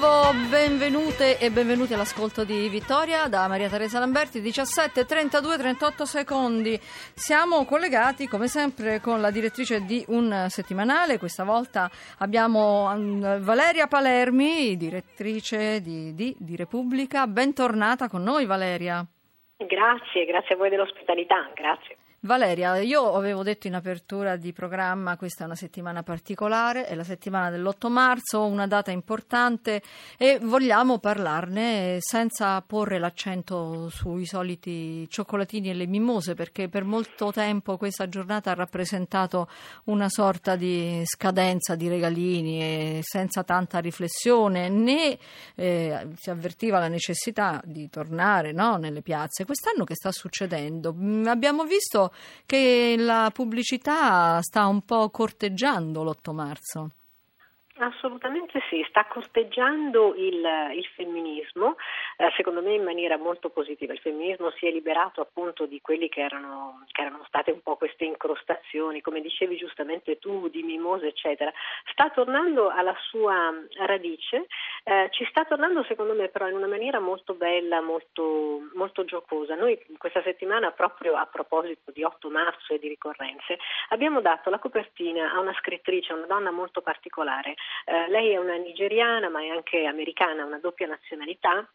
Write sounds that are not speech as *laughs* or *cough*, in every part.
Nuovo benvenute e benvenuti all'ascolto di Vittoria da Maria Teresa Lamberti, 17, 32, 38 secondi. Siamo collegati come sempre con la direttrice di un settimanale, questa volta abbiamo um, Valeria Palermi, direttrice di, di, di Repubblica. Bentornata con noi Valeria. Grazie, grazie a voi dell'ospitalità, grazie. Valeria, io avevo detto in apertura di programma, questa è una settimana particolare, è la settimana dell'8 marzo, una data importante e vogliamo parlarne senza porre l'accento sui soliti cioccolatini e le mimose, perché per molto tempo questa giornata ha rappresentato una sorta di scadenza di regalini e senza tanta riflessione, né eh, si avvertiva la necessità di tornare no, nelle piazze. Quest'anno che sta succedendo? Mm, abbiamo visto che la pubblicità sta un po' corteggiando l'8 marzo. Assolutamente sì, sta corteggiando il, il femminismo, eh, secondo me in maniera molto positiva. Il femminismo si è liberato appunto di quelli che erano, che erano, state un po' queste incrostazioni, come dicevi giustamente tu, di mimose, eccetera. Sta tornando alla sua radice, eh, ci sta tornando secondo me però in una maniera molto bella, molto, molto giocosa. Noi questa settimana, proprio a proposito di 8 marzo e di ricorrenze, abbiamo dato la copertina a una scrittrice, una donna molto particolare eh, lei è una nigeriana ma è anche americana, una doppia nazionalità,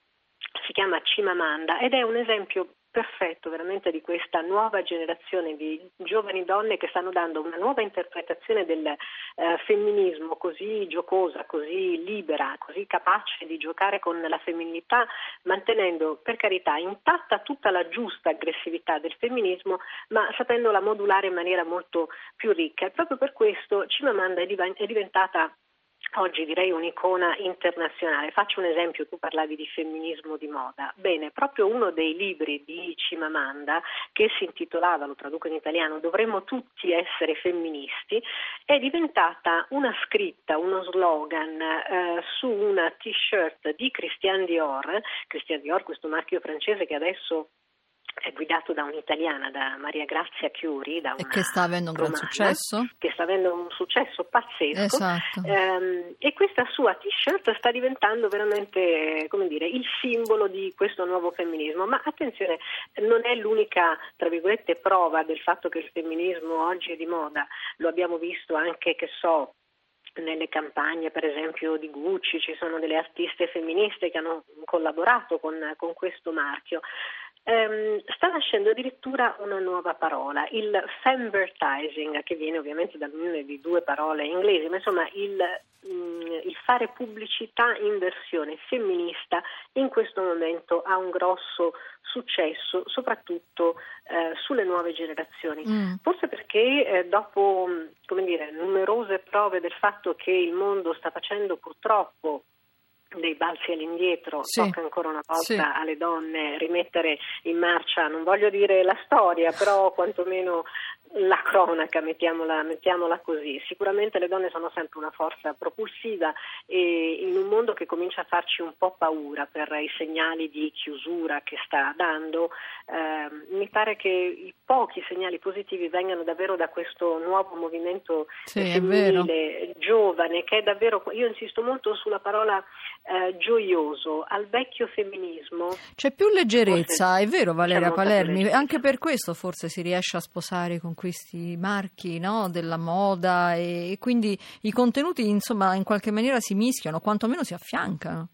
si chiama Chimamanda ed è un esempio perfetto veramente di questa nuova generazione di giovani donne che stanno dando una nuova interpretazione del eh, femminismo così giocosa, così libera, così capace di giocare con la femminilità, mantenendo per carità intatta tutta la giusta aggressività del femminismo, ma sapendola modulare in maniera molto più ricca. E proprio per questo Cimamanda è diventata oggi direi un'icona internazionale. Faccio un esempio, tu parlavi di femminismo di moda. Bene, proprio uno dei libri di Cimamanda, che si intitolava, lo traduco in italiano, Dovremmo tutti essere femministi, è diventata una scritta, uno slogan eh, su una t-shirt di Christian Dior, Christian Dior, questo marchio francese che adesso è guidato da un'italiana, da Maria Grazia Chiuri. Da e che sta avendo un gran successo? Che sta avendo un successo pazzesco. Esatto. Ehm, e questa sua t-shirt sta diventando veramente, come dire, il simbolo di questo nuovo femminismo. Ma attenzione, non è l'unica, tra virgolette, prova del fatto che il femminismo oggi è di moda. Lo abbiamo visto anche, che so, nelle campagne per esempio di Gucci ci sono delle artiste femministe che hanno collaborato con, con questo marchio. Um, sta nascendo addirittura una nuova parola, il femvertising, che viene ovviamente dall'unione di due parole inglesi, ma insomma il, um, il, fare pubblicità in versione femminista in questo momento ha un grosso successo, soprattutto eh, sulle nuove generazioni. Mm. Forse perché eh, dopo dire, numerose prove del fatto che il mondo sta facendo purtroppo dei balzi all'indietro, sì. tocca ancora una volta sì. alle donne rimettere in marcia, non voglio dire la storia, però quantomeno la cronaca, mettiamola, mettiamola, così. Sicuramente le donne sono sempre una forza propulsiva e in un mondo che comincia a farci un po' paura per i segnali di chiusura che sta dando, eh, mi pare che i pochi segnali positivi vengano davvero da questo nuovo movimento sì, femminile, giovane, che è davvero, io insisto molto sulla parola eh, gioioso, al vecchio femminismo. C'è più leggerezza, forse, è vero Valeria Palermi, anche per questo forse si riesce a sposare con questi marchi no, della moda e, e quindi i contenuti insomma in qualche maniera si mischiano, quantomeno si affiancano.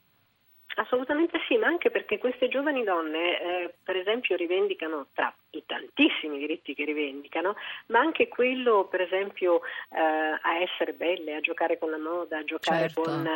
Assolutamente sì, ma anche perché queste giovani donne, eh, per esempio, rivendicano tra i tantissimi diritti che rivendicano, ma anche quello, per esempio, eh, a essere belle, a giocare con la moda, a giocare certo. con,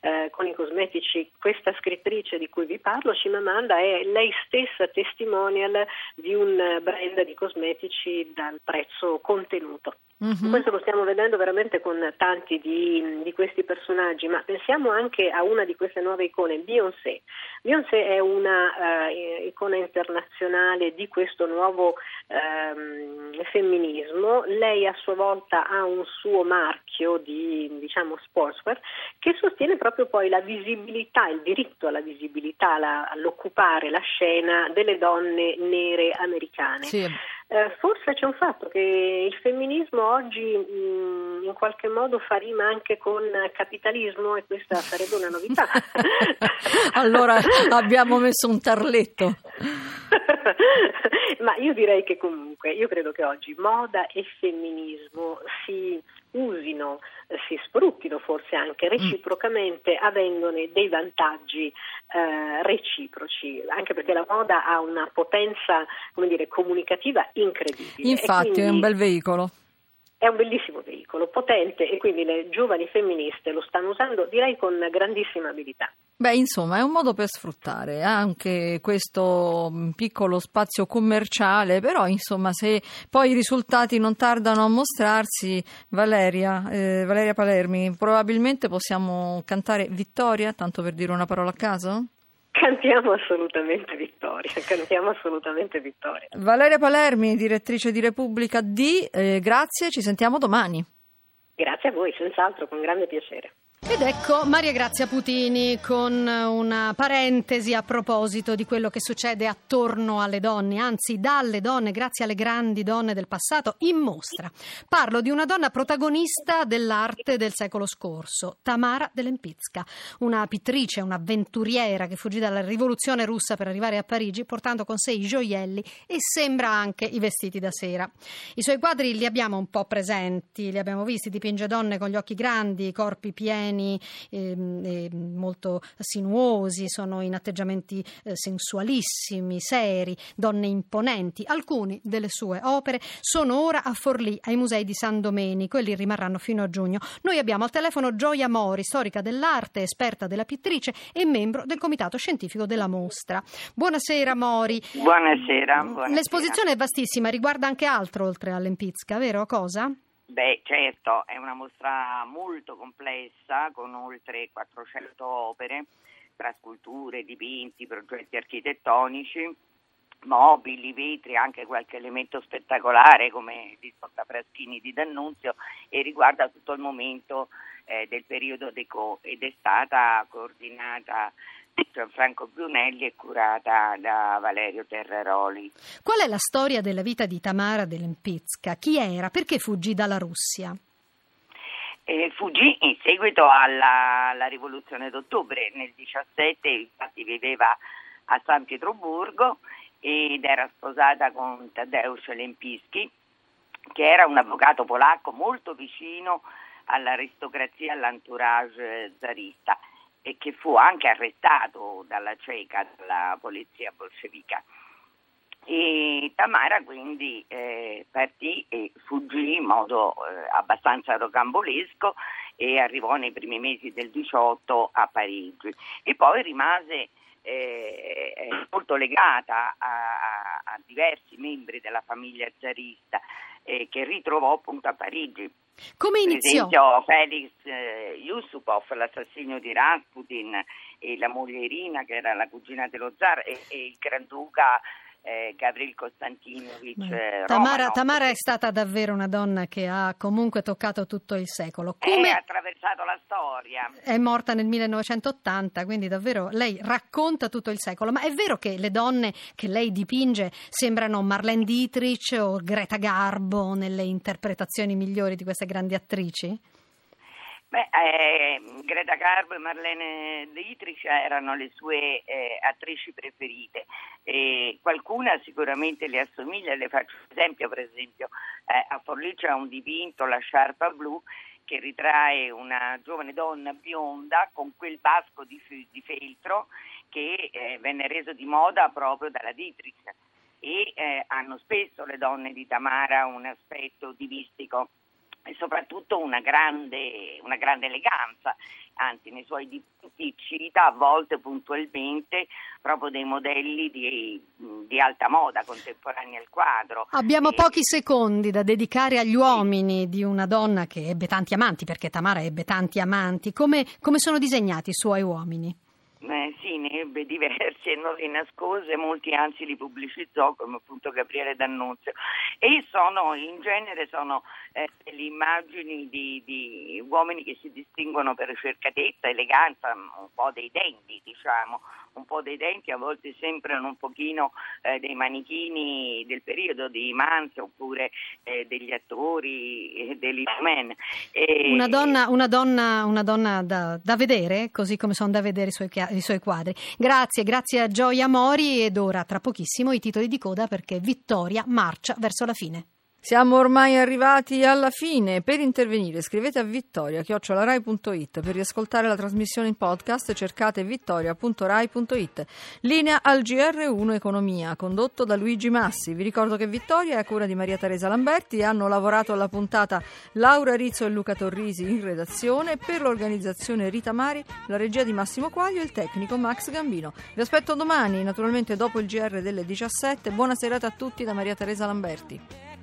eh, con, i cosmetici. Questa scrittrice di cui vi parlo, Cimamanda, è lei stessa testimonial di un brand di cosmetici dal prezzo contenuto. Mm-hmm. Questo lo stiamo vedendo veramente con tanti di, di, questi personaggi, ma pensiamo anche a una di queste nuove icone, Beyoncé Beyoncé. Beyoncé è una uh, icona internazionale di questo nuovo um, femminismo, lei a sua volta ha un suo marchio di diciamo sportswear che sostiene proprio poi la visibilità, il diritto alla visibilità, la, all'occupare la scena delle donne nere americane. Sì. Eh, forse c'è un fatto che il femminismo oggi mh, in qualche modo fa rima anche con capitalismo e questa sarebbe una novità. *laughs* allora abbiamo messo un tarletto. *laughs* Ma io direi che comunque, io credo che oggi moda e femminismo si usino, si sfruttino forse anche reciprocamente, avendone dei vantaggi eh, reciproci, anche perché la moda ha una potenza come dire, comunicativa incredibile. Infatti quindi... è un bel veicolo. È un bellissimo veicolo, potente e quindi le giovani femministe lo stanno usando direi con grandissima abilità. Beh, insomma, è un modo per sfruttare anche questo mm, piccolo spazio commerciale, però insomma, se poi i risultati non tardano a mostrarsi, Valeria, eh, Valeria Palermi, probabilmente possiamo cantare vittoria, tanto per dire una parola a caso? Cantiamo assolutamente vittoria, cantiamo assolutamente vittoria. Valeria Palermi, direttrice di Repubblica D, eh, grazie, ci sentiamo domani. Grazie a voi, senz'altro, con grande piacere. Ed ecco Maria Grazia Putini con una parentesi a proposito di quello che succede attorno alle donne, anzi dalle donne, grazie alle grandi donne del passato, in mostra. Parlo di una donna protagonista dell'arte del secolo scorso, Tamara Delempizka, una pittrice, un'avventuriera che fuggì dalla rivoluzione russa per arrivare a Parigi portando con sé i gioielli e sembra anche i vestiti da sera. I suoi quadri li abbiamo un po' presenti, li abbiamo visti, dipinge donne con gli occhi grandi, i corpi pieni, pieni, eh, eh, molto sinuosi, sono in atteggiamenti eh, sensualissimi, seri, donne imponenti. Alcune delle sue opere sono ora a Forlì, ai musei di San Domenico e lì rimarranno fino a giugno. Noi abbiamo al telefono Gioia Mori, storica dell'arte, esperta della pittrice e membro del comitato scientifico della mostra. Buonasera Mori. Buonasera. buonasera. L'esposizione è vastissima, riguarda anche altro oltre all'Empizca, vero? Cosa? Beh, certo, è una mostra molto complessa con oltre 400 opere tra sculture, dipinti, progetti architettonici, mobili, vetri, anche qualche elemento spettacolare come il portafraschini di D'Annunzio e riguarda tutto il momento eh, del periodo Deco ed è stata coordinata Gianfranco Brunelli e curata da Valerio Terraroli. Qual è la storia della vita di Tamara Delempizka? Chi era? Perché fuggì dalla Russia? Eh, fuggì in seguito alla, alla, rivoluzione d'ottobre, nel 17 infatti viveva a San Pietroburgo ed era sposata con Tadeusz Lempischi che era un avvocato polacco molto vicino all'aristocrazia e all'entourage zarista e che fu anche arrestato dalla CECA, dalla polizia bolscevica. E Tamara quindi eh, partì e fuggì in modo eh, abbastanza rocambolesco e arrivò nei primi mesi del 18 a Parigi e poi rimase eh, molto legata a, a, diversi membri della famiglia zarista eh, che ritrovò appunto a Parigi come iniziò? Per esempio Felix eh, Yusupov, l'assassino di Rasputin, e la moglie Irina, che era la cugina dello zar, e, e il Granduca eh, Gavril Konstantinovich eh, Tamara, Tamara, è stata davvero una donna che ha comunque toccato tutto il secolo. Come... Ha attraversato la storia. È morta nel 1980, quindi davvero lei racconta tutto il secolo. Ma è vero che le donne che lei dipinge sembrano Marlene Dietrich o Greta Garbo nelle interpretazioni migliori di queste grandi attrici? Beh, eh, Greta Garbo e Marlene Dietrich erano le sue eh, attrici preferite. Eh, qualcuna sicuramente le assomiglia, le faccio un esempio, per esempio eh, a Forlì c'è un dipinto, la sciarpa blu, che ritrae una giovane donna bionda con quel basco di, di feltro che eh, venne reso di moda proprio dalla Dietrich e eh, hanno spesso le donne di Tamara un aspetto divistico e soprattutto una grande, una grande eleganza, anzi nei suoi dipinti cita a volte puntualmente proprio dei modelli di, di alta moda contemporanei al quadro. Abbiamo e... pochi secondi da dedicare agli uomini di una donna che ebbe tanti amanti, perché Tamara ebbe tanti amanti. Come, come sono disegnati i suoi uomini? Ebbe *laughs* diversi e non li nascose, molti anzi li pubblicizzò come appunto Gabriele D'Annunzio. E sono in genere sono eh, le immagini di, di, uomini che si distinguono per ricercatezza, eleganza, un po' dei denti diciamo, un po' dei denti, a volte sembrano un pochino eh, dei manichini del periodo di Manzi oppure eh, degli attori eh, dell'Isman. Una donna, una donna, una donna da, da, vedere, così come sono da vedere i suoi, i suoi quadri. Grazie, grazie a Gioia Mori ed ora tra pochissimo i titoli di coda perché Vittoria marcia verso la fine. Siamo ormai arrivati alla fine. Per intervenire scrivete a vittoria.rai.it. Per riascoltare la trasmissione in podcast cercate vittoria.rai.it. Linea al GR1 Economia, condotto da Luigi Massi. Vi ricordo che Vittoria è a cura di Maria Teresa Lamberti. Hanno lavorato alla puntata Laura Rizzo e Luca Torrisi in redazione. Per l'organizzazione Rita Mari, la regia di Massimo Quaglio e il tecnico Max Gambino. Vi aspetto domani, naturalmente dopo il GR delle 17. Buona serata a tutti da Maria Teresa Lamberti.